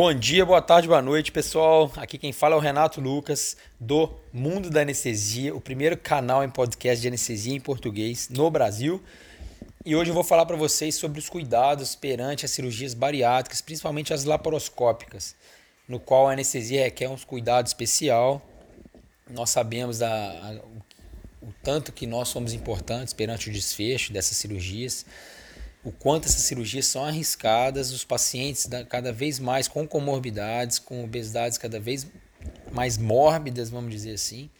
Bom dia, boa tarde, boa noite, pessoal. Aqui quem fala é o Renato Lucas, do Mundo da Anestesia, o primeiro canal em podcast de anestesia em português no Brasil. E hoje eu vou falar para vocês sobre os cuidados perante as cirurgias bariátricas, principalmente as laparoscópicas, no qual a anestesia requer um cuidado especial. Nós sabemos a, o, o tanto que nós somos importantes perante o desfecho dessas cirurgias o quanto essas cirurgias são arriscadas, os pacientes cada vez mais com comorbidades, com obesidades cada vez mais mórbidas, vamos dizer assim.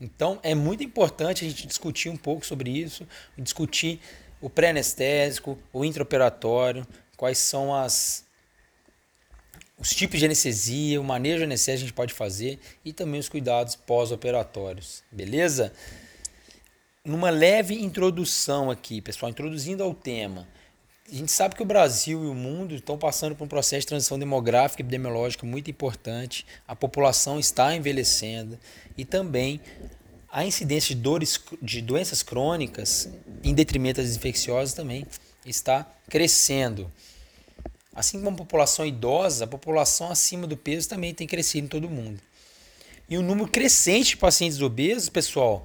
Então é muito importante a gente discutir um pouco sobre isso, discutir o pré-anestésico, o intraoperatório, quais são as os tipos de anestesia, o manejo de anestesia a gente pode fazer e também os cuidados pós-operatórios, beleza? numa leve introdução aqui, pessoal, introduzindo ao tema. A gente sabe que o Brasil e o mundo estão passando por um processo de transição demográfica e epidemiológica muito importante. A população está envelhecendo e também a incidência de dores de doenças crônicas, em detrimento das infecciosas, também está crescendo. Assim como a população idosa, a população acima do peso também tem crescido em todo o mundo. E o número crescente de pacientes obesos, pessoal,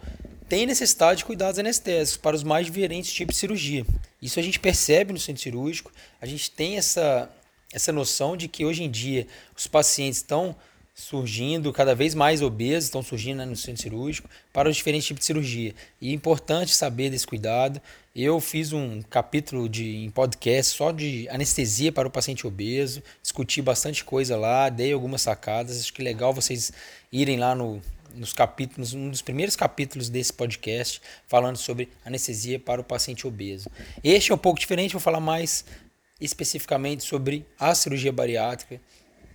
tem necessidade de cuidados anestésicos para os mais diferentes tipos de cirurgia. Isso a gente percebe no centro cirúrgico, a gente tem essa, essa noção de que hoje em dia os pacientes estão surgindo cada vez mais obesos, estão surgindo né, no centro cirúrgico para os diferentes tipos de cirurgia. E é importante saber desse cuidado. Eu fiz um capítulo de, em podcast só de anestesia para o paciente obeso, discuti bastante coisa lá, dei algumas sacadas. Acho que é legal vocês irem lá no, nos capítulos, um dos primeiros capítulos desse podcast, falando sobre anestesia para o paciente obeso. Este é um pouco diferente, vou falar mais especificamente sobre a cirurgia bariátrica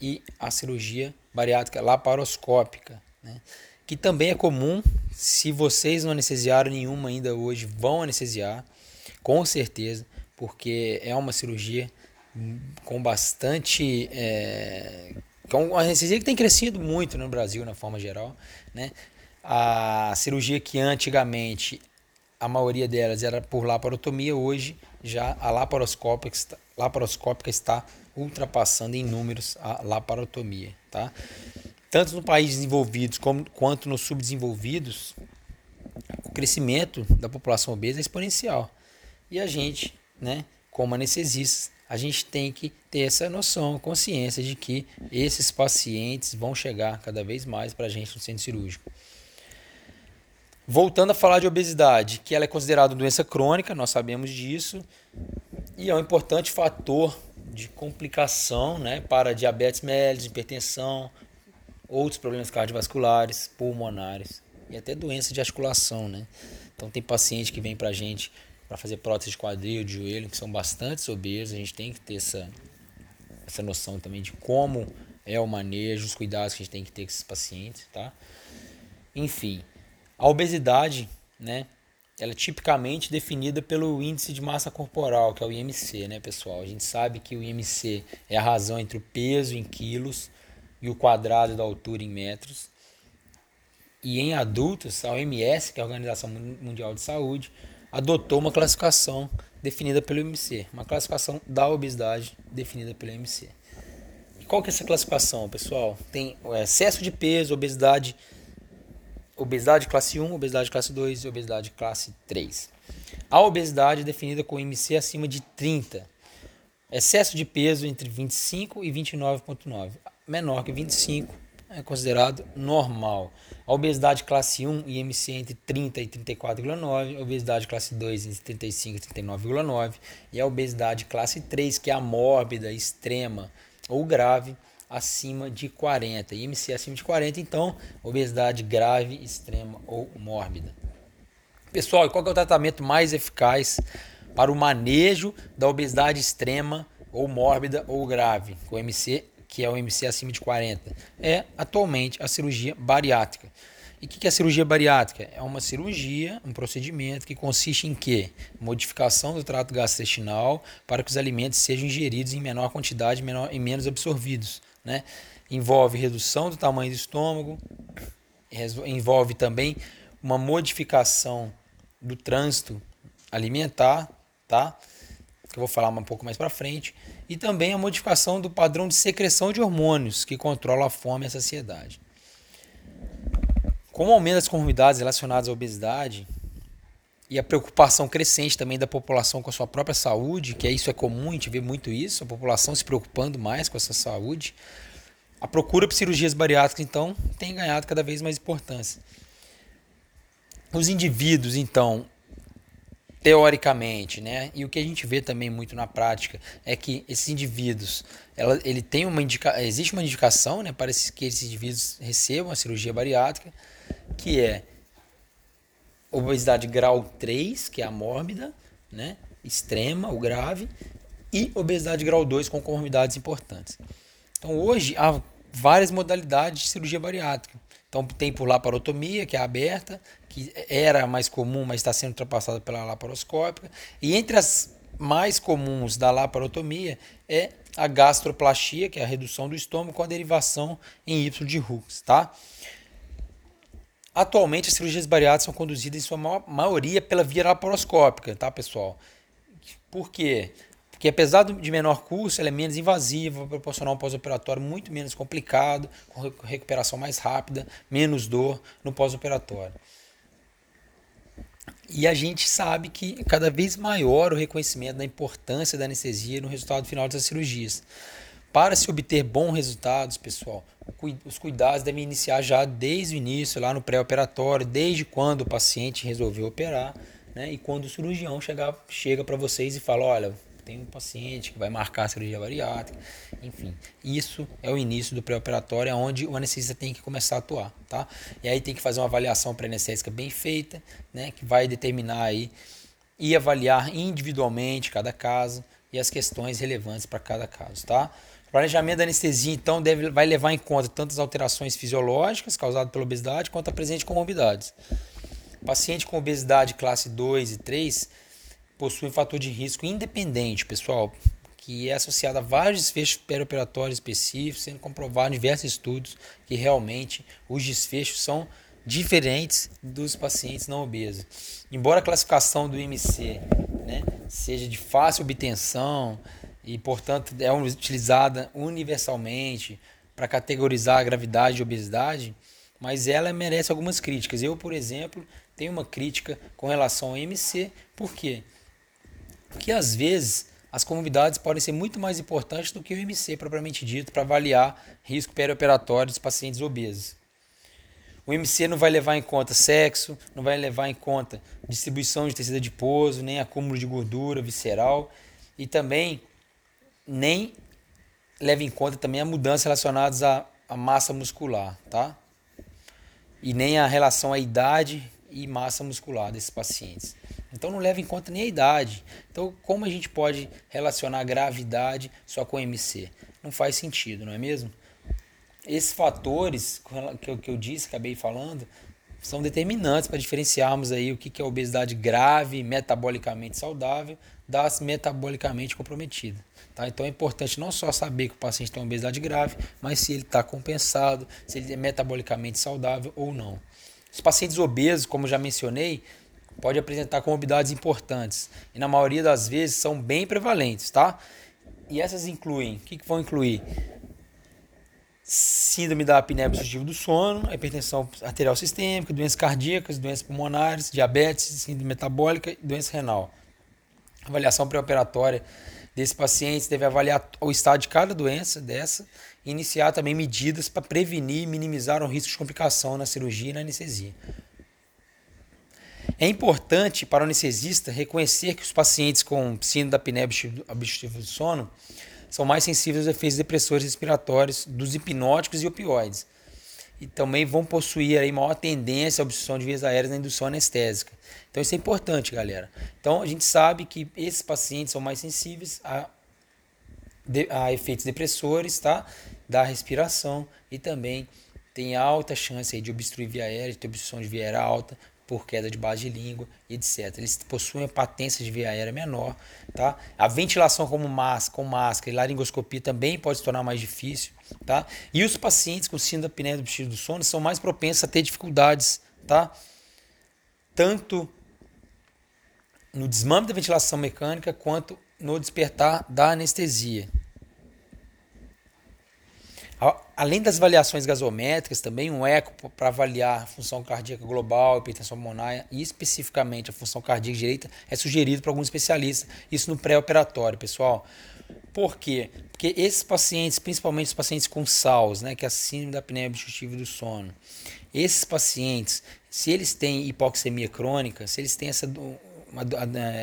e a cirurgia bariátrica laparoscópica, né? que também é comum, se vocês não anestesiaram nenhuma ainda hoje, vão anestesiar, com certeza, porque é uma cirurgia com bastante é, que é uma anestesia que tem crescido muito no Brasil, na forma geral. Né? A cirurgia que antigamente a maioria delas era por laparotomia, hoje já a laparoscópica está, laparoscópica está ultrapassando em números a laparotomia. Tá? Tanto no países desenvolvidos como, quanto nos subdesenvolvidos, o crescimento da população obesa é exponencial. E a gente, né, como anestesistas, a gente tem que ter essa noção, consciência de que esses pacientes vão chegar cada vez mais para a gente no centro cirúrgico. Voltando a falar de obesidade, que ela é considerada doença crônica, nós sabemos disso, e é um importante fator de complicação né, para diabetes mellitus, hipertensão, outros problemas cardiovasculares, pulmonares e até doença de articulação. Né? Então tem paciente que vem para a gente para fazer prótese de quadril, de joelho, que são bastante obesos. A gente tem que ter essa, essa noção também de como é o manejo, os cuidados que a gente tem que ter com esses pacientes, tá? Enfim, a obesidade, né? Ela é tipicamente definida pelo índice de massa corporal, que é o IMC, né, pessoal? A gente sabe que o IMC é a razão entre o peso em quilos e o quadrado da altura em metros. E em adultos, a OMS, que é a Organização Mundial de Saúde, adotou uma classificação definida pelo MC, uma classificação da obesidade definida pelo MC. qual que é essa classificação, pessoal? Tem o excesso de peso, obesidade, obesidade classe 1, obesidade classe 2 e obesidade classe 3. A obesidade é definida com MC acima de 30. Excesso de peso entre 25 e 29,9. Menor que 25 é considerado normal. A obesidade classe 1 IMC entre 30 e 34,9, a obesidade classe 2 entre 35 e 39,9 e a obesidade classe 3, que é a mórbida, extrema ou grave, acima de 40. IMC acima de 40, então, obesidade grave, extrema ou mórbida. Pessoal, qual é o tratamento mais eficaz para o manejo da obesidade extrema ou mórbida ou grave, com MC que é o MC acima de 40, é atualmente a cirurgia bariátrica. E o que, que é a cirurgia bariátrica? É uma cirurgia, um procedimento que consiste em quê? Modificação do trato gastrointestinal para que os alimentos sejam ingeridos em menor quantidade menor, e menos absorvidos. Né? Envolve redução do tamanho do estômago, envolve também uma modificação do trânsito alimentar, tá? Que eu vou falar um pouco mais para frente e também a modificação do padrão de secreção de hormônios que controla a fome e a saciedade. Com o aumento das comorbidades relacionadas à obesidade e a preocupação crescente também da população com a sua própria saúde, que é isso é comum, a gente vê muito isso, a população se preocupando mais com essa saúde, a procura por cirurgias bariátricas então tem ganhado cada vez mais importância. Os indivíduos, então, teoricamente, né? E o que a gente vê também muito na prática é que esses indivíduos, ela, ele tem uma indica, existe uma indicação, né, para que esses indivíduos recebam a cirurgia bariátrica, que é obesidade grau 3, que é a mórbida, né, extrema, o grave, e obesidade grau 2 com comorbidades importantes. Então hoje há várias modalidades de cirurgia bariátrica. Então tem por laparotomia, que é aberta, que era mais comum, mas está sendo ultrapassada pela laparoscópica. E entre as mais comuns da laparotomia é a gastroplastia, que é a redução do estômago com a derivação em Y de Hooks, tá? Atualmente as cirurgias bariátricas são conduzidas em sua maioria pela via laparoscópica, tá, pessoal? Por quê? Porque apesar de menor custo, ela é menos invasiva, vai proporcionar um pós-operatório muito menos complicado, com recuperação mais rápida, menos dor no pós-operatório. E a gente sabe que é cada vez maior o reconhecimento da importância da anestesia no resultado final dessas cirurgias. Para se obter bons resultados, pessoal, os cuidados devem iniciar já desde o início, lá no pré-operatório, desde quando o paciente resolveu operar, né? E quando o cirurgião chegar, chega para vocês e fala, olha, tem um paciente que vai marcar a cirurgia bariátrica, enfim. Isso é o início do pré-operatório, onde o anestesista tem que começar a atuar, tá? E aí tem que fazer uma avaliação pré-anestésica bem feita, né, que vai determinar aí e avaliar individualmente cada caso e as questões relevantes para cada caso, tá? O planejamento da anestesia, então, deve, vai levar em conta tanto as alterações fisiológicas causadas pela obesidade quanto a presente comorbidades. Paciente com obesidade classe 2 e 3 possui um fator de risco independente, pessoal, que é associado a vários desfechos perioperatórios específicos, sendo comprovado em diversos estudos que realmente os desfechos são diferentes dos pacientes não obesos. Embora a classificação do IMC né, seja de fácil obtenção e, portanto, é utilizada universalmente para categorizar a gravidade e obesidade, mas ela merece algumas críticas. Eu, por exemplo, tenho uma crítica com relação ao IMC, por quê? Que às vezes as comorbidades podem ser muito mais importantes do que o IMC propriamente dito para avaliar risco perioperatório dos pacientes obesos. O IMC não vai levar em conta sexo, não vai levar em conta distribuição de tecido adiposo, nem acúmulo de gordura visceral e também nem leva em conta também a mudança relacionadas à, à massa muscular, tá? E nem a relação à idade e massa muscular desses pacientes. Então não leva em conta nem a idade. Então como a gente pode relacionar a gravidade só com MC? Não faz sentido, não é mesmo? Esses fatores que eu, que eu disse, acabei falando, são determinantes para diferenciarmos aí o que é obesidade grave, metabolicamente saudável, das metabolicamente comprometida. Tá? Então é importante não só saber que o paciente tem obesidade grave, mas se ele está compensado, se ele é metabolicamente saudável ou não. Os pacientes obesos, como já mencionei, pode apresentar comorbidades importantes e na maioria das vezes são bem prevalentes, tá? E essas incluem, o que, que vão incluir? Síndrome da apneia obstrutiva do sono, hipertensão arterial sistêmica, doenças cardíacas, doenças pulmonares, diabetes, síndrome metabólica e doença renal. Avaliação pré-operatória desse paciente deve avaliar o estado de cada doença dessa e iniciar também medidas para prevenir e minimizar o risco de complicação na cirurgia e na anestesia. É importante para o anestesista reconhecer que os pacientes com síndrome da apneia obstrutiva do sono são mais sensíveis aos efeitos depressores respiratórios dos hipnóticos e opioides. E também vão possuir aí maior tendência à obstrução de vias aéreas na indução anestésica. Então isso é importante, galera. Então a gente sabe que esses pacientes são mais sensíveis a, a efeitos depressores, tá? Da respiração e também tem alta chance aí de obstruir via aérea, de ter obstrução de via aérea alta, por queda de base de língua, etc. Eles possuem patência de via aérea menor. Tá? A ventilação como máscara, com máscara e laringoscopia também pode se tornar mais difícil. Tá? E os pacientes com síndrome da apneia do do sono são mais propensos a ter dificuldades, tá? tanto no desmame da ventilação mecânica quanto no despertar da anestesia. Além das avaliações gasométricas, também um eco para avaliar a função cardíaca global, hipertensão pulmonar e especificamente a função cardíaca direita é sugerido para alguns especialistas, isso no pré-operatório, pessoal. Por quê? Porque esses pacientes, principalmente os pacientes com SALS, né, que é a síndrome da apneia obstrutiva do sono, esses pacientes, se eles têm hipoxemia crônica, se eles têm essa,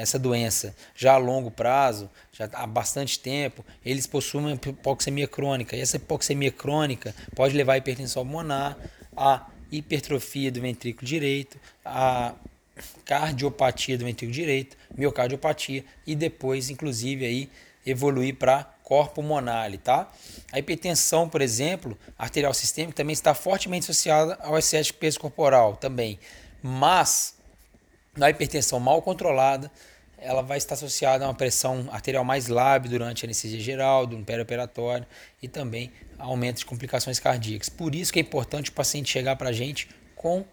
essa doença já a longo prazo, já há bastante tempo, eles possuem hipoxemia crônica. E essa hipoxemia crônica pode levar a hipertensão pulmonar, a hipertrofia do ventrículo direito, a cardiopatia do ventrículo direito, miocardiopatia e depois, inclusive, aí evoluir para corpo pulmonar, tá? A hipertensão, por exemplo, arterial sistêmica também está fortemente associada ao excesso de peso corporal também. Mas na hipertensão mal controlada, ela vai estar associada a uma pressão arterial mais lábia durante a anestesia geral, do perioperatório e também aumento de complicações cardíacas. Por isso que é importante o paciente chegar para a gente com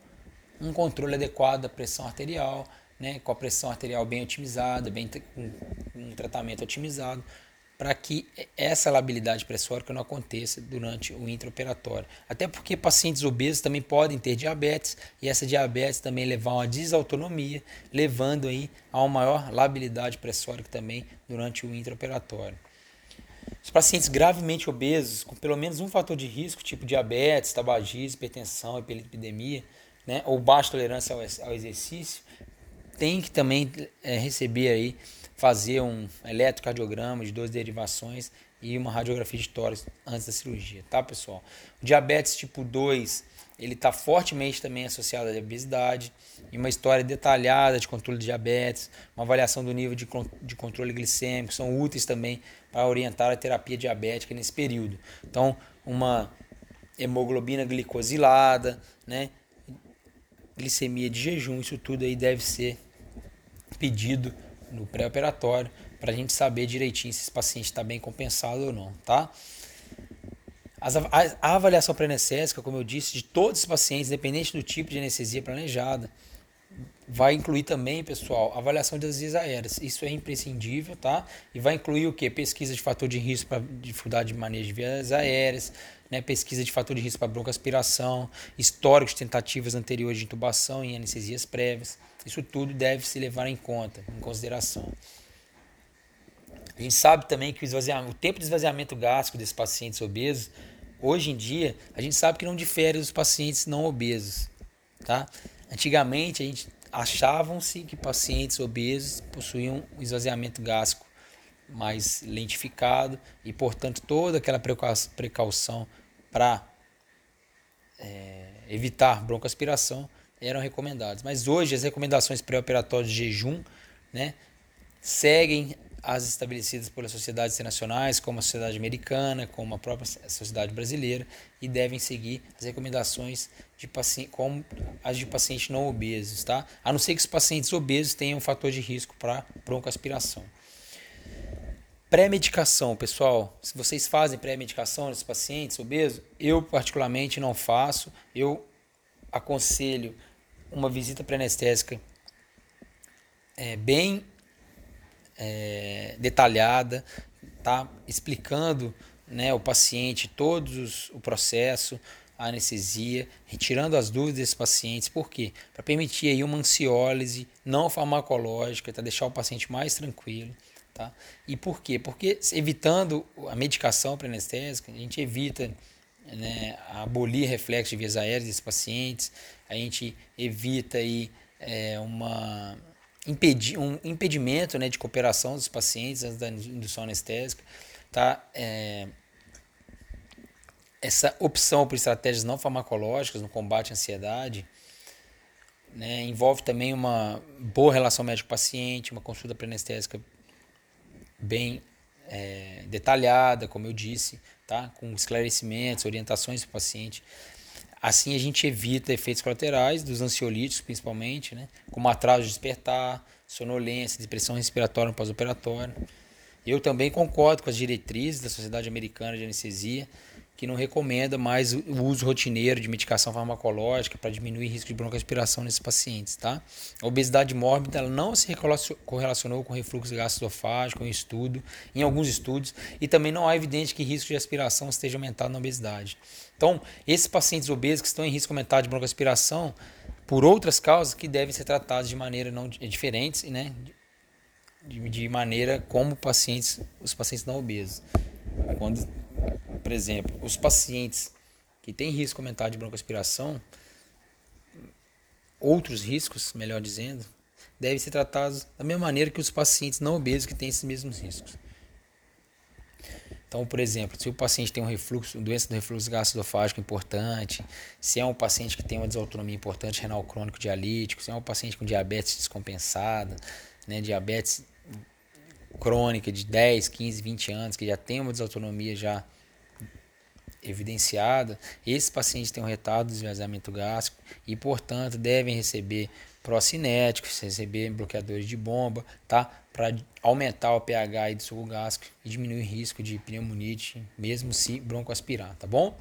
um controle adequado da pressão arterial, né, com a pressão arterial bem otimizada, bem com um tratamento otimizado, para que essa labilidade pressórica não aconteça durante o intraoperatório. Até porque pacientes obesos também podem ter diabetes e essa diabetes também levar a uma desautonomia, levando aí a uma maior labilidade pressórica também durante o intraoperatório. Os pacientes gravemente obesos, com pelo menos um fator de risco, tipo diabetes, tabagismo, hipertensão, hiperlipidemia, né, ou baixa tolerância ao, exercício, tem que também é, receber aí fazer um eletrocardiograma de duas derivações e uma radiografia de tórax antes da cirurgia, tá, pessoal? O diabetes tipo 2, ele está fortemente também associado à obesidade, e uma história detalhada de controle de diabetes, uma avaliação do nível de, de controle glicêmico, são úteis também para orientar a terapia diabética nesse período. Então, uma hemoglobina glicosilada, né? glicemia de jejum, isso tudo aí deve ser pedido no pré-operatório, para a gente saber direitinho se esse paciente está bem compensado ou não, tá? As, a, a, avaliação pré-anestésica, como eu disse, de todos os pacientes, independente do tipo de anestesia planejada, vai incluir também, pessoal, avaliação das vias aéreas. Isso é imprescindível, tá? E vai incluir o que? Pesquisa de fator de risco para dificuldade de manejo de vias aéreas, né? pesquisa de fator de risco para broncoaspiração, histórico de tentativas anteriores de intubação em anestesias prévias. Isso tudo deve se levar em conta, em consideração. A gente sabe também que o, o tempo de esvaziamento gástrico desses pacientes obesos, hoje em dia, a gente sabe que não difere dos pacientes não obesos. Tá? Antigamente, a gente achavam-se que pacientes obesos possuíam um esvaziamento gástrico mais lentificado e, portanto, toda aquela precaução para é, evitar broncoaspiração eram recomendados. Mas hoje as recomendações pré-operatórias de jejum né, seguem as estabelecidas pelas sociedades internacionais, como a Sociedade Americana, como a própria Sociedade Brasileira, e devem seguir as recomendações de como as de pacientes não obesos, tá? A não ser que os pacientes obesos tenham um fator de risco para broncoaspiração. Pré-medicação, pessoal. Se vocês fazem pré-medicação nesses pacientes obesos, eu particularmente não faço. Eu aconselho uma visita pré-anestésica é, bem é, detalhada, tá? explicando né, o paciente todos o processo, a anestesia, retirando as dúvidas desses pacientes. Por quê? Para permitir aí uma ansiólise não farmacológica, tá? deixar o paciente mais tranquilo. Tá? E por quê? Porque evitando a medicação pré-anestésica, a gente evita né, abolir reflexo de vias aéreas desses pacientes, a gente evita aí, é, uma, impedi um impedimento né, de cooperação dos pacientes antes da indução anestésica. Tá? É, essa opção por estratégias não farmacológicas no combate à ansiedade né, envolve também uma boa relação médico-paciente, uma consulta pré-anestésica bem é, detalhada, como eu disse, tá? com esclarecimentos, orientações para o paciente. Assim a gente evita efeitos colaterais dos ansiolíticos, principalmente, né? como atraso de despertar, sonolência, depressão respiratória no pós-operatório. Eu também concordo com as diretrizes da Sociedade Americana de Anestesia, que não recomenda mais o uso rotineiro de medicação farmacológica para diminuir risco de broncoaspiração nesses pacientes, tá? A obesidade mórbida não se correlacionou com refluxo gastroesofágico em estudo, em alguns estudos, e também não há evidente que risco de aspiração esteja aumentado na obesidade. Então, esses pacientes obesos que estão em risco aumentado de broncoaspiração, por outras causas que devem ser tratados de maneira não diferentes, né? De, de maneira como pacientes, os pacientes não obesos. Quando, por exemplo, os pacientes que têm risco aumentado de broncoaspiração, outros riscos, melhor dizendo, devem ser tratados da mesma maneira que os pacientes não obesos que têm esses mesmos riscos. Então, por exemplo, se o paciente tem um refluxo, doença do refluxo gastroesofágico importante, se é um paciente que tem uma desautonomia importante renal crônico dialítico, se é um paciente com diabetes descompensada, né, diabetes crônica de 10, 15, 20 anos, que já tem uma desautonomia já evidenciada, esses pacientes têm um retardo do esvaziamento gástrico e, portanto, devem receber procinéticos, receber bloqueadores de bomba, tá? Para aumentar o pH do suco gástrico e diminuir o risco de pneumonite, mesmo se broncoaspirar, tá bom?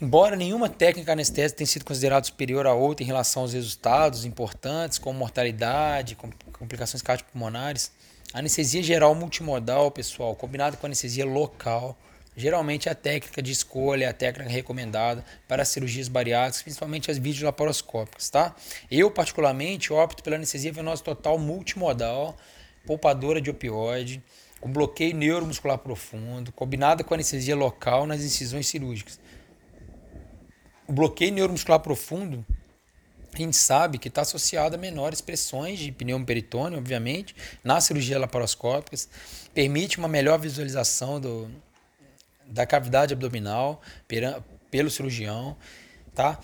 Embora nenhuma técnica anestésica tenha sido considerada superior a outra em relação aos resultados importantes, como mortalidade, complicações cardiopulmonares, a anestesia geral multimodal, pessoal, combinada com anestesia local, Geralmente é a técnica de escolha, é a técnica recomendada para cirurgias bariátricas, principalmente as videolaparoscópicas, tá? Eu, particularmente, opto pela anestesia venosa total multimodal, poupadora de opioide, com bloqueio neuromuscular profundo, combinada com anestesia local nas incisões cirúrgicas. O bloqueio neuromuscular profundo, a gente sabe que está associado a menores pressões de pneumoperitônio, obviamente, nas cirurgias laparoscópicas, permite uma melhor visualização do, da cavidade abdominal pelo cirurgião, tá?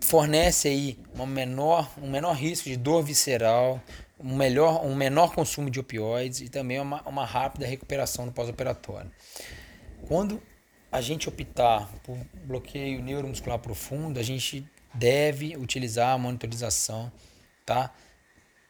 Fornece aí uma menor, um menor risco de dor visceral, um, melhor, um menor consumo de opioides e também uma, uma rápida recuperação no pós-operatório. Quando a gente optar por bloqueio neuromuscular profundo, a gente deve utilizar a monitorização, tá?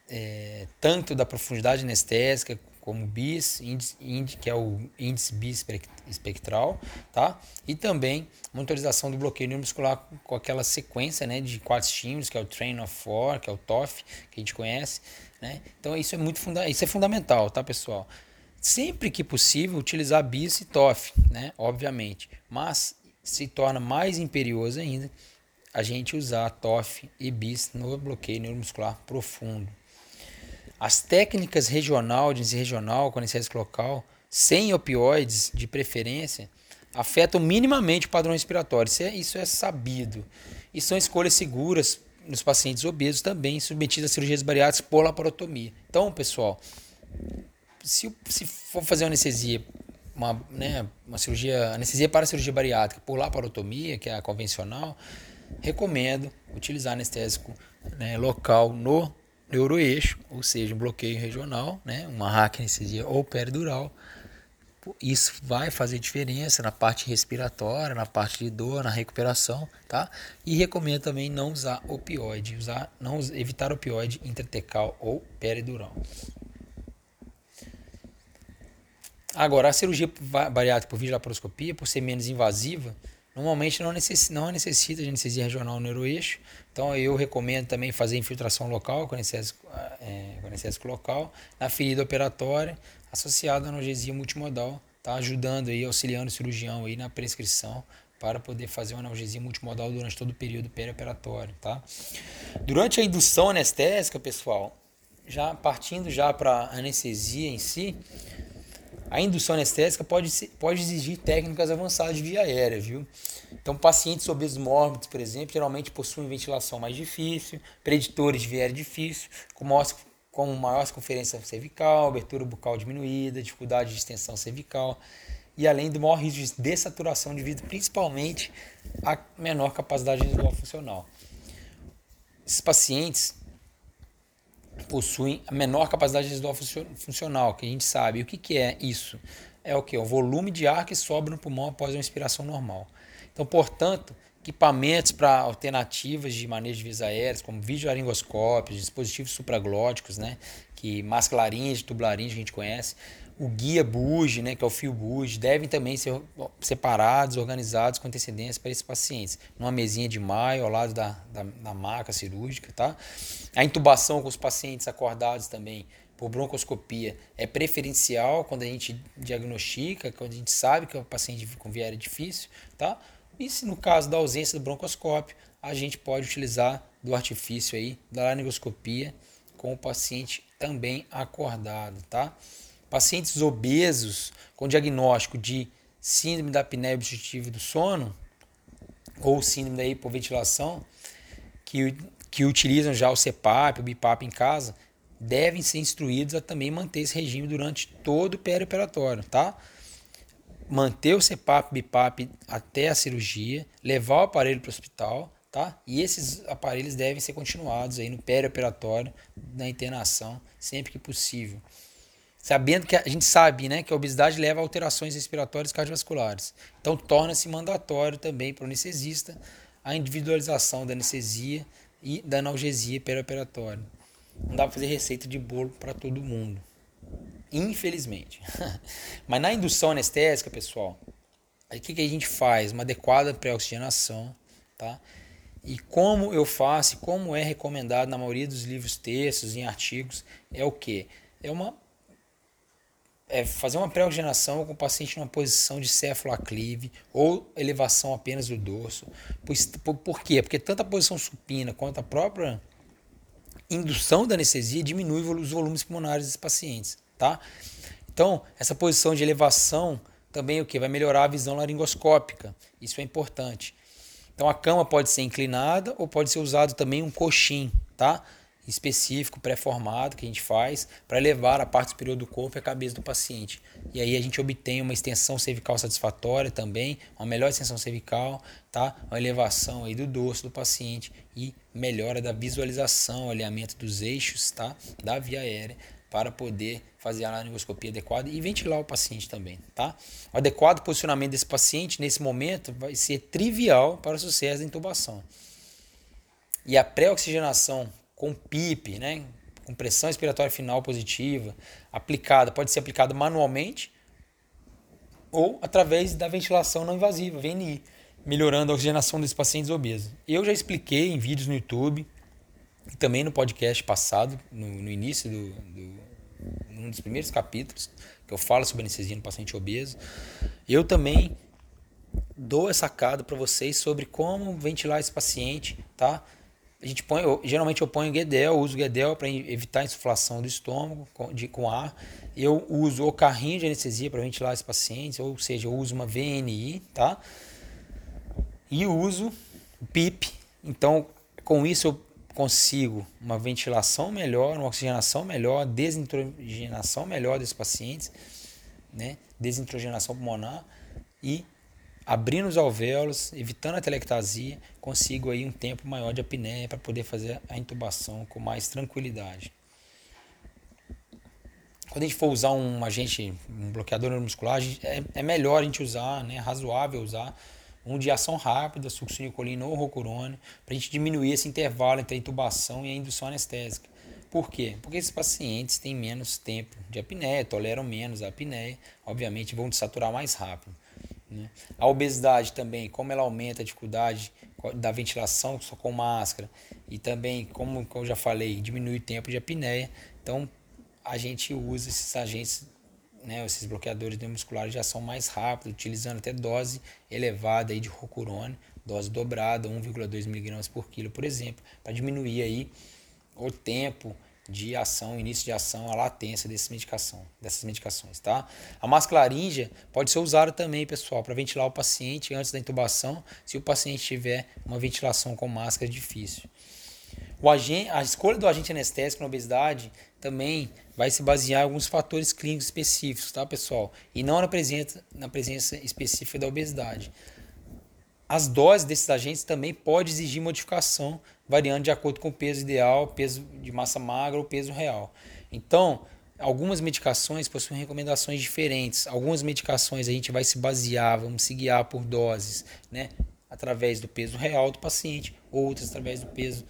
É, tanto da profundidade anestésica como BIS, índice, índice, que é o índice BIS espectral, tá? E também monitorização do bloqueio neuromuscular com aquela sequência, né, de quatro estímulos, que é o Train of Four, que é o TOF, que a gente conhece, né? Então isso é muito funda isso é fundamental, tá, pessoal? Sempre que possível utilizar BIS e TOF, né, obviamente, mas se torna mais imperioso ainda a gente usar TOF e BIS no bloqueio neuromuscular profundo. As técnicas regional, de regional, com anestésico local, sem opioides de preferência, afetam minimamente o padrão respiratório. Isso é, isso é sabido. E são escolhas seguras nos pacientes obesos também submetidos a cirurgias bariátricas por laparotomia. Então, pessoal, se, se for fazer uma anestesia, uma, né, uma cirurgia, anestesia para cirurgia bariátrica por laparotomia, que é a convencional, recomendo utilizar anestésico né, local no neuroeixo, ou seja, um bloqueio regional, né, uma raquianestesia ou peridural. Isso vai fazer diferença na parte respiratória, na parte de dor, na recuperação, tá? E recomendo também não usar opioide, usar, não evitar opioide intratecal ou peridural. Agora, a cirurgia bariátrica por videolaparoscopia, por ser menos invasiva, Normalmente não necessita, não necessita de anestesia regional neuroeixo, então eu recomendo também fazer infiltração local com anestésico, é, com anestésico local na ferida operatória associada à analgesia multimodal, tá ajudando aí, auxiliando o cirurgião aí na prescrição para poder fazer uma analgesia multimodal durante todo o período perioperatório, tá? Durante a indução anestésica, pessoal, já partindo já para anestesia em si, a indução anestésica pode, pode exigir técnicas avançadas de via aérea, viu? Então, pacientes obesos mórbidos, por exemplo, geralmente possuem ventilação mais difícil, preditores de via aérea difícil, com maior, com maior circunferência cervical, abertura bucal diminuída, dificuldade de extensão cervical, e além do maior risco de dessaturação de vida, principalmente a menor capacidade residual funcional. Esses pacientes possuem a menor capacidade residual funcional, que a gente sabe. o que, que é isso? É o que? O volume de ar que sobra no pulmão após uma inspiração normal. Então, portanto, equipamentos para alternativas de manejo de vias aéreas, como videolaringoscópios, dispositivos supraglóticos, né, que masclarinhas, tubularinhas que a gente conhece, o guia buge, né, que é o fio buge, devem também ser separados, organizados com antecedência para esses pacientes. Numa mesinha de maio ao lado da, da, da maca cirúrgica, tá? A intubação com os pacientes acordados também por broncoscopia é preferencial quando a gente diagnostica, quando a gente sabe que o paciente com viária difícil, tá? E se no caso da ausência do broncoscópio, a gente pode utilizar do artifício aí, da laringoscopia, com o paciente também acordado, tá? Pacientes obesos com diagnóstico de síndrome da apneia obstrutiva do sono ou síndrome da hipoventilação, que, que utilizam já o CPAP, o BIPAP em casa, devem ser instruídos a também manter esse regime durante todo o perioperatório, tá? Manter o CPAP, BIPAP até a cirurgia, levar o aparelho para o hospital, tá? E esses aparelhos devem ser continuados aí no perioperatório, na internação, sempre que possível. Sabendo que a gente sabe, né, que a obesidade leva a alterações respiratórias cardiovasculares. Então torna-se mandatório também para o anestesista a individualização da anestesia e da analgesia perioperatória. Não dá para fazer receita de bolo para todo mundo. Infelizmente. Mas na indução anestésica, pessoal, o que, que a gente faz? Uma adequada pré-oxigenação, tá? E como eu faço, como é recomendado na maioria dos livros, textos, em artigos, é o que? É uma é fazer uma pré-oxigenação com o paciente numa posição de céfalo-aclive ou elevação apenas do dorso. Por, por quê? Porque tanto a posição supina quanto a própria indução da anestesia diminui os volumes pulmonares dos pacientes, tá? Então, essa posição de elevação também o que vai melhorar a visão laringoscópica. Isso é importante. Então a cama pode ser inclinada ou pode ser usado também um coxim, tá? Específico, pré-formado, que a gente faz para elevar a parte superior do corpo e a cabeça do paciente. E aí a gente obtém uma extensão cervical satisfatória também, uma melhor extensão cervical, tá? uma elevação aí do dorso do paciente e melhora da visualização, alinhamento dos eixos tá? da via aérea para poder fazer a laringoscopia adequada e ventilar o paciente também, tá? O adequado posicionamento desse paciente nesse momento vai ser trivial para o sucesso da intubação. E a pré-oxigenação com PIP, né, com pressão expiratória final positiva, aplicada, pode ser aplicada manualmente ou através da ventilação não invasiva, VNI, melhorando a oxigenação desses pacientes obesos. Eu já expliquei em vídeos no YouTube e também no podcast passado, no, no início do, do um dos primeiros capítulos, que eu falo sobre anestesia no paciente obeso. Eu também dou essa sacada para vocês sobre como ventilar esse paciente, tá? A gente põe, eu, geralmente eu ponho Guedel, uso Guedel para evitar a insuflação do estômago com, de, com ar. Eu uso o carrinho de anestesia para ventilar esse paciente, ou seja, eu uso uma VNI, tá? E uso PIP. Então, com isso eu consigo uma ventilação melhor, uma oxigenação melhor, desintrogenação melhor desses pacientes, né? Desintrogenação pulmonar e abrindo os alvéolos, evitando a telectasia, consigo aí um tempo maior de apneia para poder fazer a intubação com mais tranquilidade. Quando a gente for usar um agente, um bloqueador neuromuscular, é, é melhor a gente usar, né, razoável usar um de ação rápida, succinilcolina ou rocurone, para a gente diminuir esse intervalo entre a intubação e a indução anestésica. Por quê? Porque esses pacientes têm menos tempo de apneia, toleram menos a apneia, obviamente vão desaturar mais rápido. Né? A obesidade também, como ela aumenta a dificuldade da ventilação só com máscara e também, como eu já falei, diminui o tempo de apneia, então a gente usa esses agentes, né, esses bloqueadores neuromusculares de ação mais rápida, utilizando até dose elevada aí de rocurone, dose dobrada, 1,2 mg por quilo, por exemplo, para diminuir aí o tempo de ação, início de ação, a latência dessa medicação, dessas medicações, tá? A máscara laríngea pode ser usada também, pessoal, para ventilar o paciente antes da intubação, se o paciente tiver uma ventilação com máscara difícil. O agente, a escolha do agente anestésico na obesidade também vai se basear em alguns fatores clínicos específicos, tá, pessoal? E não na presença, na presença específica da obesidade. As doses desses agentes também pode exigir modificação, variando de acordo com o peso ideal, peso de massa magra ou peso real. Então, algumas medicações possuem recomendações diferentes. Algumas medicações a gente vai se basear, vamos se guiar por doses, né? Através do peso real do paciente, outras através do peso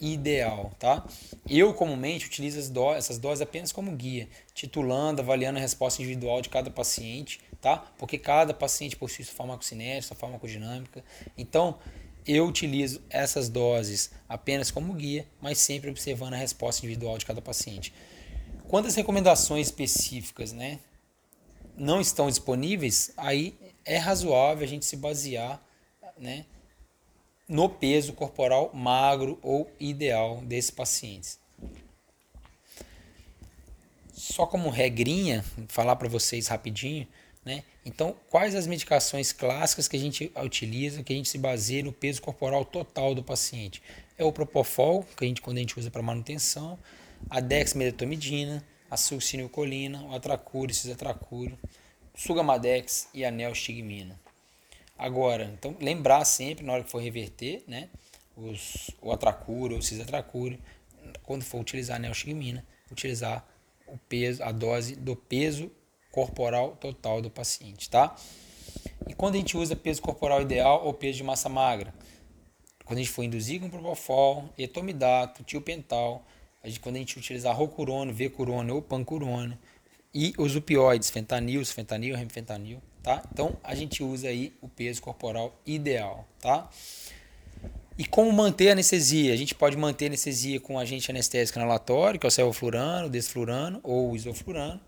ideal, tá? Eu comumente utilizo essas doses apenas como guia, titulando, avaliando a resposta individual de cada paciente, tá? Porque cada paciente possui sua farmacocinética, sua farmacodinâmica. Então, eu utilizo essas doses apenas como guia, mas sempre observando a resposta individual de cada paciente. Quando as recomendações específicas, né, não estão disponíveis, aí é razoável a gente se basear, né, no peso corporal magro ou ideal desses pacientes. Só como regrinha, falar para vocês rapidinho, né? Então, quais as medicações clássicas que a gente utiliza, que a gente se baseia no peso corporal total do paciente? É o Propofol, que a gente quando a gente usa para manutenção, a dexmedetomidina, a succinilcolina, o atracuro, cisatracuro, sugamadex e a neostigmina. Agora, então lembrar sempre na hora que for reverter, né, os, o atracuro ou o cisatracuro, quando for utilizar a neostigmina, utilizar o peso, a dose do peso corporal total do paciente, tá? E quando a gente usa peso corporal ideal ou peso de massa magra, quando a gente for induzir com propofol, etomidato, tiopental, a gente, quando a gente utilizar rocurona, vecurona ou pancurona, e os opioides, fentanil, fentanil, remfentanil, tá? Então a gente usa aí o peso corporal ideal, tá? E como manter a anestesia? A gente pode manter a anestesia com agente anestésico inalatório, que é o sevoflurano, desflurano ou isoflurano,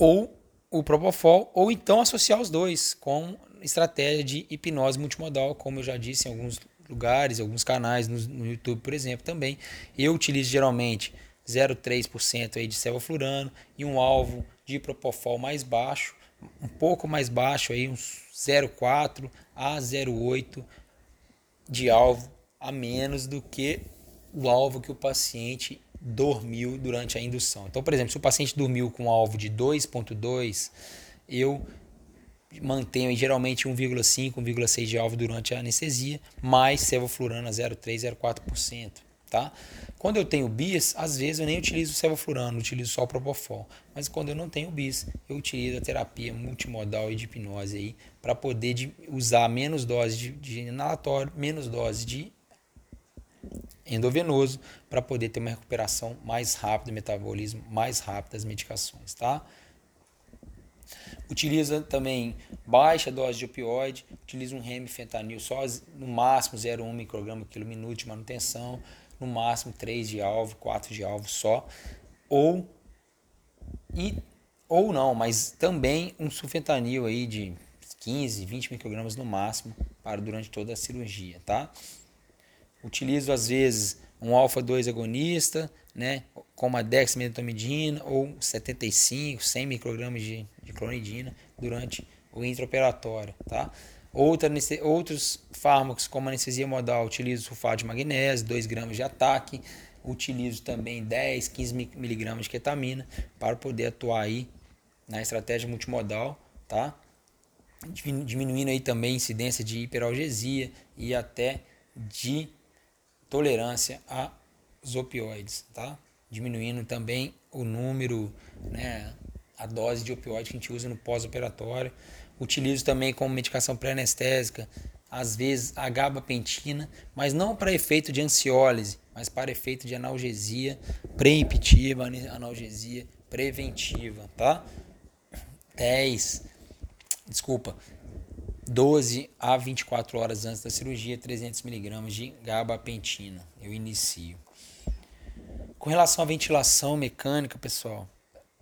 ou o propofol, ou então associar os dois com estratégia de hipnose multimodal, como eu já disse em alguns lugares, alguns canais no, no YouTube, por exemplo, também. Eu utilizo geralmente 0,3% aí de sevoflurano e um alvo de propofol mais baixo, um pouco mais baixo aí, uns 0,4 a 0,8 de alvo a menos do que o alvo que o paciente dormiu durante a indução. Então, por exemplo, se o paciente dormiu com um alvo de 2,2, eu mantenho geralmente 1,5, 1,6 de alvo durante a anestesia, mais sevoflurana 0,3, 0,4%. Tá? Quando eu tenho bis, às vezes eu nem utilizo sevoflurano, utilizo só o propofol. Mas quando eu não tenho bis, eu utilizo a terapia multimodal e de hipnose aí para poder de, usar menos dose de, de inalatório, menos dose de endovenoso para poder ter uma recuperação mais rápida, metabolismo mais rápido das medicações, tá? Utiliza também baixa dose de opioide, utiliza um remifentanil só no máximo 0,1 micrograma por quilo minuto de manutenção, no máximo 3 de alvo, 4 de alvo só, ou e ou não, mas também um sulfentanil aí de 15, 20 microgramas no máximo para durante toda a cirurgia, tá? Utilizo às vezes um alfa 2 agonista, né, como a dexmedetomidina ou 75, 100 microgramas de, de clonidina durante o intraoperatório, tá? Outra, outros fármacos, como anestesia modal, utilizo sulfato de magnésio, 2 gramas de ataque. Utilizo também 10, 15 miligramas de ketamina para poder atuar aí na estratégia multimodal, tá? Diminuindo aí também a incidência de hiperalgesia e até de tolerância aos opioides, tá? Diminuindo também o número, né, a dose de opioide que a gente usa no pós-operatório. Utilizo também como medicação pré-anestésica, às vezes a gabapentina, mas não para efeito de ansiólise, mas para efeito de analgesia preemptiva, analgesia preventiva, tá? 10, desculpa, 12 a 24 horas antes da cirurgia, 300 miligramas de gabapentina. Eu inicio. Com relação à ventilação mecânica, pessoal,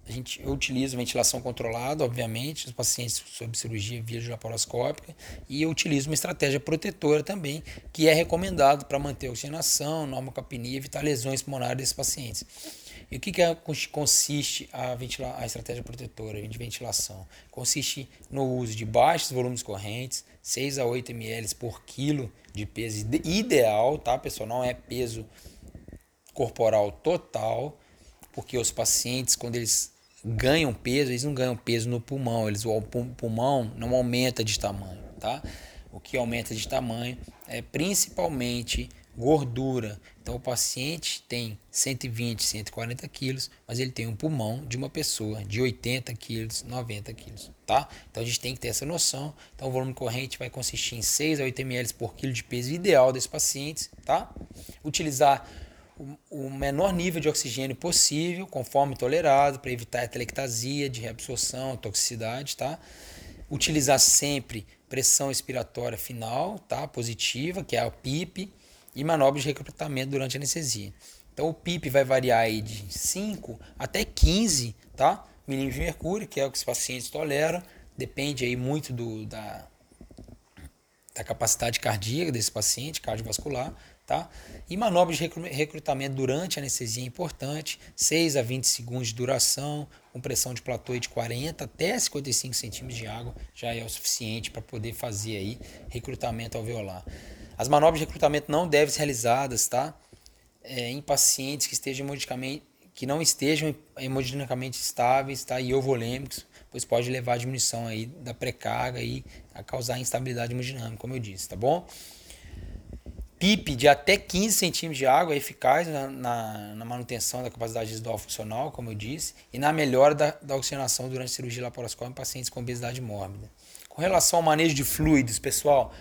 a gente, eu utilizo ventilação controlada, obviamente, os pacientes sob cirurgia via laparoscópica, e eu utilizo uma estratégia protetora também, que é recomendado para manter a oxigenação, normocapnia evitar lesões pulmonares desses pacientes. E o que, que é, consiste a, ventila, a estratégia protetora de ventilação? Consiste no uso de baixos volumes correntes, 6 a 8 ml por quilo de peso ideal, tá, pessoal? Não é peso corporal total, porque os pacientes, quando eles ganham peso, eles não ganham peso no pulmão, eles, o pulmão não aumenta de tamanho, tá? O que aumenta de tamanho é principalmente gordura. Então o paciente tem 120, 140 quilos, mas ele tem um pulmão de uma pessoa de 80 quilos, 90 quilos, tá? Então a gente tem que ter essa noção. Então o volume corrente vai consistir em 6 a 8 ml por quilo de peso ideal desses pacientes, tá? Utilizar o menor nível de oxigênio possível, conforme tolerado, para evitar a telectasia, de reabsorção, toxicidade, tá? Utilizar sempre pressão expiratória final, tá? Positiva, que é a PIP, e manobras de recrutamento durante a anestesia. Então o PIP vai variar aí de 5 até 15, tá? Milímetros de mercúrio, que é o que os pacientes toleram, depende aí muito do, da, da capacidade cardíaca desse paciente, cardiovascular, Tá? E manobras de recrutamento durante a anestesia é importante, 6 a 20 segundos de duração, com pressão de platô de 40 até 55 centímetros de água, já é o suficiente para poder fazer aí recrutamento alveolar. As manobras de recrutamento não devem ser realizadas tá? É, em pacientes que, estejam que não estejam hemodinamicamente estáveis tá? e euvolêmicos, pois pode levar à diminuição aí da pré-carga e a causar instabilidade hemodinâmica, como eu disse, tá bom? PIP de até 15 centímetros de água é eficaz na, na, na, manutenção da capacidade residual funcional, como eu disse, e na melhora da, da oxigenação durante a cirurgia laparoscópica em pacientes com obesidade mórbida. Com relação ao manejo de fluidos, pessoal,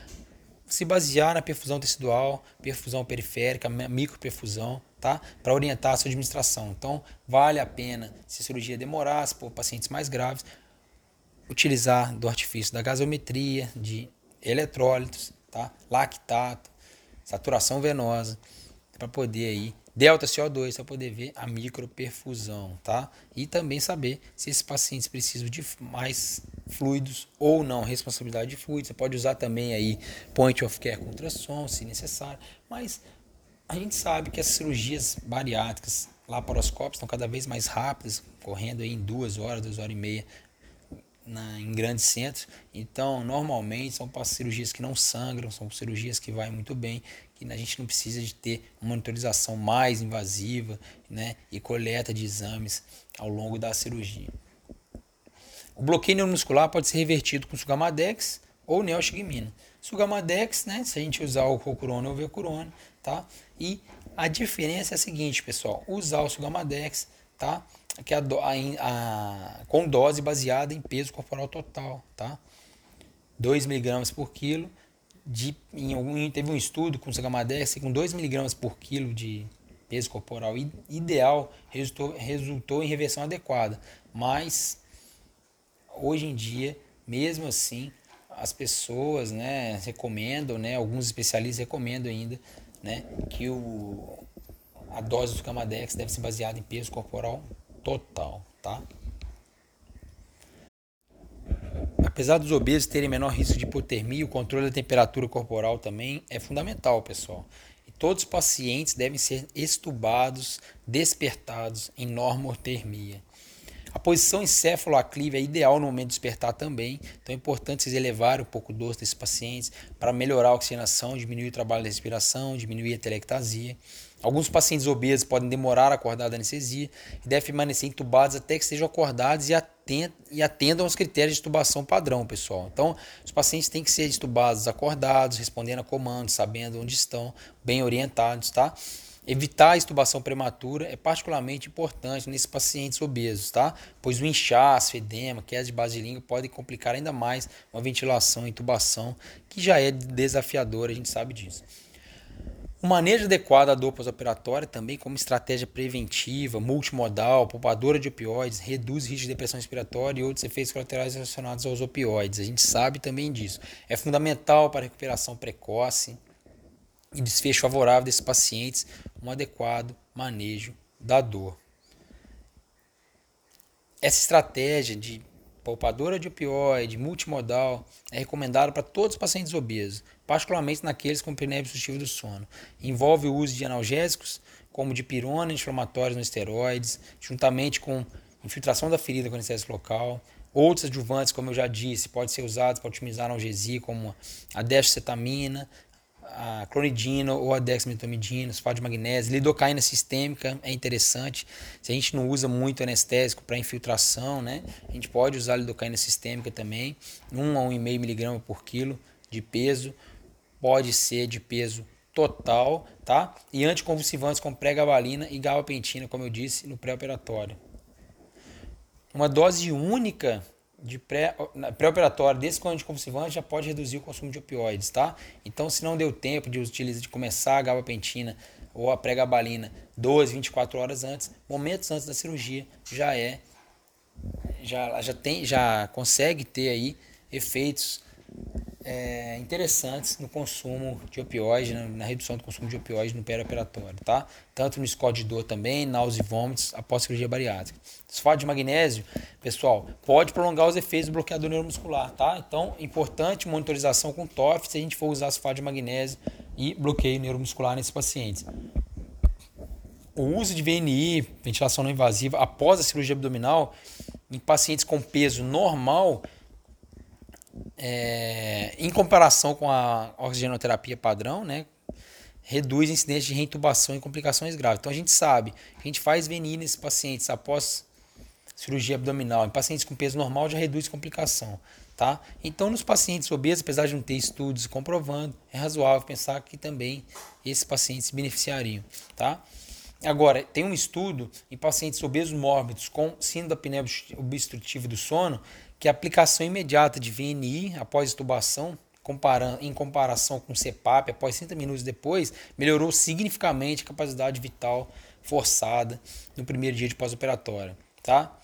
se basear na perfusão tecidual, perfusão periférica, microperfusão, tá? Para orientar a sua administração. Então, vale a pena, se a cirurgia demorar, se for pacientes mais graves, utilizar do artifício da gasometria, de eletrólitos, tá? Lactato, saturação venosa, para poder aí, delta CO2, para poder ver a microperfusão, tá? E também saber se esses pacientes precisam de mais fluidos ou não, responsabilidade de fluidos. Você pode usar também aí point of care com ultrassom, se necessário, mas a gente sabe que as cirurgias bariátricas laparoscópicas estão cada vez mais rápidas, correndo aí em duas horas, duas horas e meia na, em grandes centros. Então, normalmente são para cirurgias que não sangram, são cirurgias que vai muito bem, que a gente não precisa de ter uma monitorização mais invasiva né, e coleta de exames ao longo da cirurgia. O bloqueio neuromuscular pode ser revertido com sugamadex ou neoxigmina. Sugamadex, né, se a gente usar o rocurone ou o vecurone, tá? E a diferença é a seguinte, pessoal, usar o sugamadex, tá? que a, a, a, com dose baseada em peso corporal total, tá? 2 mg por quilo. De, em algum, teve um estudo com Sagamadex com 2 mg por quilo de peso corporal ideal resultou, resultou em reversão adequada. Mas hoje em dia, mesmo assim, as pessoas né, recomendam, né, alguns especialistas recomendam ainda né, que o, a dose do Camadex deve ser baseada em peso corporal total, tá? Apesar dos obesos terem menor risco de hipotermia, o controle da temperatura corporal também é fundamental, pessoal. E todos os pacientes devem ser estubados, despertados em normotermia. A posição encefalo-aclive é ideal no momento de despertar também, então é importante vocês elevarem um pouco o dorso desses pacientes para melhorar a oxigenação, diminuir o trabalho da respiração, diminuir a telectasia. Alguns pacientes obesos podem demorar a acordar da anestesia e devem permanecer entubados até que estejam acordados e, atendam aos critérios de intubação padrão, pessoal. Então, os pacientes têm que ser estubados acordados, respondendo a comandos, sabendo onde estão, bem orientados, tá? Evitar a estubação prematura é particularmente importante nesses pacientes obesos, tá? Pois o inchaço, edema, queda de base de língua podem complicar ainda mais uma ventilação e intubação, que já é desafiadora, a gente sabe disso. O manejo adequado da dor pós-operatória também como estratégia preventiva, multimodal, poupadora de opioides, reduz risco de depressão respiratória e outros efeitos colaterais relacionados aos opioides. A gente sabe também disso. É fundamental para a recuperação precoce e desfecho favorável desses pacientes, um adequado manejo da dor. Essa estratégia de poupadora de opioide, multimodal, é recomendada para todos os pacientes obesos, particularmente naqueles com apneia obstrutiva do sono. Envolve o uso de analgésicos, como de pirona, inflamatórios não esteroides, juntamente com infiltração da ferida com anestesia local. Outros adjuvantes, como eu já disse, podem ser usados para otimizar a analgesia, como a dextrocetamina, a clonidina ou a dexmetomidina, sulfato de magnésio, lidocaína sistêmica é interessante. Se a gente não usa muito anestésico para infiltração, né, a gente pode usar lidocaína sistêmica também, 1 a 1,5 miligrama por quilo de peso, pode ser de peso total, tá? E anticonvulsivantes como pregabalina e gabapentina, como eu disse, no pré-operatório. Uma dose única de pré-operatório pré desse anticonvulsivante já pode reduzir o consumo de opioides, tá? Então, se não deu tempo de utilizar, de começar a gabapentina ou a pregabalina 12, 24 horas antes, momentos antes da cirurgia, já é já já tem já consegue ter aí efeitos é, interessantes no consumo de opioides, na, na, redução do consumo de opioides no perioperatório, tá? Tanto no score de dor também, náusea e vômitos após cirurgia bariátrica. Sulfato de magnésio, pessoal, pode prolongar os efeitos do bloqueador neuromuscular, tá? Então, importante monitorização com TOF se a gente for usar sulfato de magnésio e bloqueio neuromuscular nesses pacientes. O uso de VNI, ventilação não invasiva, após a cirurgia abdominal, em pacientes com peso normal, é, em comparação com a oxigenoterapia padrão, né, reduz incidência de reintubação e complicações graves. Então a gente sabe a gente faz VNI nesses pacientes após cirurgia abdominal. Em pacientes com peso normal já reduz complicação. Tá? Então, nos pacientes obesos, apesar de não ter estudos comprovando, é razoável pensar que também esses pacientes se beneficiariam. Tá? Agora, tem um estudo em pacientes obesos mórbidos com síndrome da obstrutiva do sono que a aplicação imediata de VNI após intubação, em comparação com CPAP após 30 minutos depois, melhorou significativamente a capacidade vital forçada no primeiro dia de pós-operatório, tá?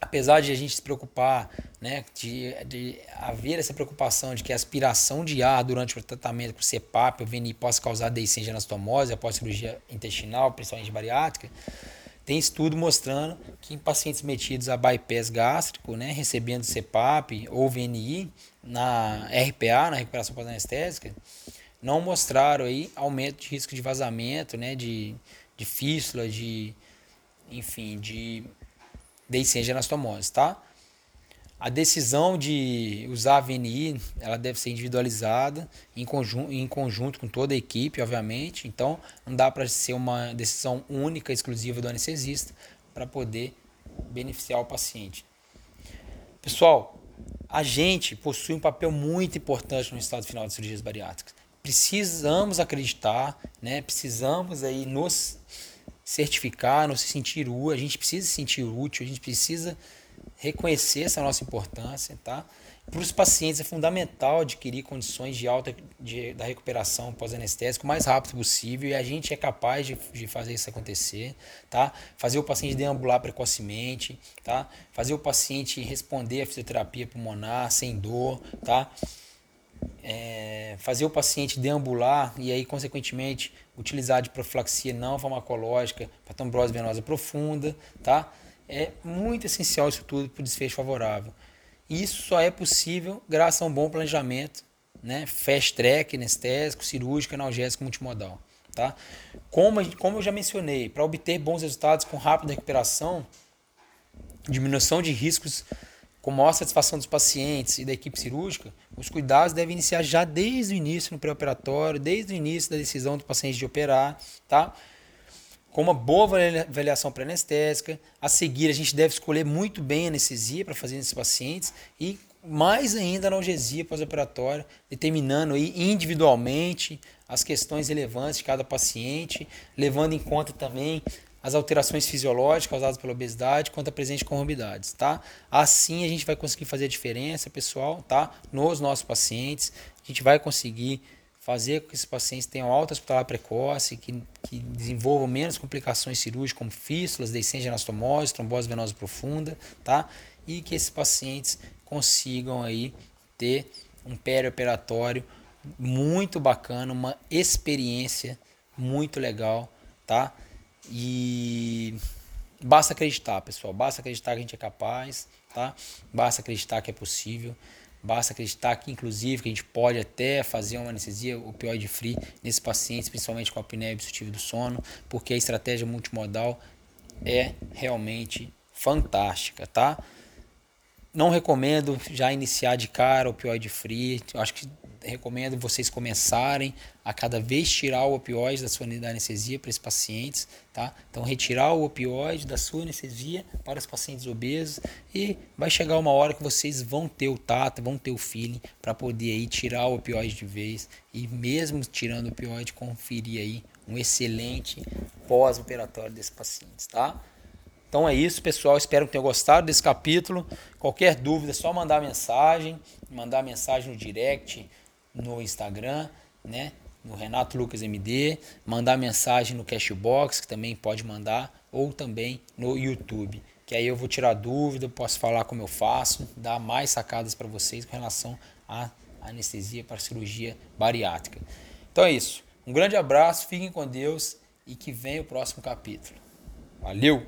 Apesar de a gente se preocupar, né, de, de haver essa preocupação de que a aspiração de ar durante o tratamento com CPAP ou VNI possa causar deiscência anastomose após cirurgia intestinal, principalmente bariátrica, tem estudo mostrando que em pacientes metidos a bypass gástrico, né, recebendo CPAP ou VNI na RPA, na recuperação pós-anestésica, não mostraram aí aumento de risco de vazamento, né, de, de fístula, de enfim, de deiscência anastomose, tá? A decisão de usar a VNI, ela deve ser individualizada em conjunto, em conjunto com toda a equipe, obviamente. Então, não dá para ser uma decisão única, exclusiva do anestesista para poder beneficiar o paciente. Pessoal, a gente possui um papel muito importante no estado final de cirurgias bariátricas. Precisamos acreditar, né? Precisamos aí nos certificar, nos sentir útil, a gente precisa se sentir útil, a gente precisa reconhecer essa nossa importância, tá? Para os pacientes é fundamental adquirir condições de alta de, da recuperação pós-anestésico o mais rápido possível e a gente é capaz de, de fazer isso acontecer, tá? Fazer o paciente deambular precocemente, tá? Fazer o paciente responder à fisioterapia pulmonar sem dor, tá? É, fazer o paciente deambular e aí, consequentemente, utilizar de profilaxia não farmacológica para trombose venosa profunda, tá? É muito essencial isso tudo para o desfecho favorável. Isso só é possível graças a um bom planejamento, né? fast track, anestésico, cirúrgico, analgésico, multimodal. Tá? Como, como eu já mencionei, para obter bons resultados com rápida recuperação, diminuição de riscos com maior satisfação dos pacientes e da equipe cirúrgica, os cuidados devem iniciar já desde o início no pré-operatório, desde o início da decisão do paciente de operar, tá? Com uma boa avaliação pré-anestésica. A seguir, a gente deve escolher muito bem a anestesia para fazer nesses pacientes e mais ainda a analgesia pós-operatória, determinando aí individualmente as questões relevantes de cada paciente, levando em conta também as alterações fisiológicas causadas pela obesidade quanto a presente de comorbidades, tá? Assim a gente vai conseguir fazer a diferença, pessoal, tá? Nos nossos pacientes, a gente vai conseguir fazer com que esses pacientes tenham alta hospitalar precoce, que, que desenvolvam menos complicações cirúrgicas como fístulas, deiscência de anastomose, trombose venosa profunda, tá? E que esses pacientes consigam aí ter um perioperatório muito bacana, uma experiência muito legal, tá? E basta acreditar, pessoal, basta acreditar que a gente é capaz, tá? Basta acreditar que é possível. Basta acreditar que, inclusive, que a gente pode até fazer uma anestesia opioide free nesses pacientes, principalmente com a apneia obstrutiva do sono, porque a estratégia multimodal é realmente fantástica, tá? Não recomendo já iniciar de cara opioide free. Acho que recomendo vocês começarem a cada vez tirar o opioide da sua anestesia para esses pacientes, tá? Então retirar o opioide da sua anestesia para os pacientes obesos e vai chegar uma hora que vocês vão ter o tato, vão ter o feeling para poder aí tirar o opioide de vez e mesmo tirando o opioide conferir aí um excelente pós-operatório desses pacientes, tá? Então é isso, pessoal. Espero que tenham gostado desse capítulo. Qualquer dúvida, é só mandar mensagem, mandar mensagem no direct, no Instagram, né? No Renato Lucas MD, mandar mensagem no Cashbox, que também pode mandar, ou também no YouTube, que aí eu vou tirar dúvida, posso falar como eu faço, dar mais sacadas para vocês com relação à anestesia para cirurgia bariátrica. Então é isso. Um grande abraço, fiquem com Deus e que venha o próximo capítulo. Valeu!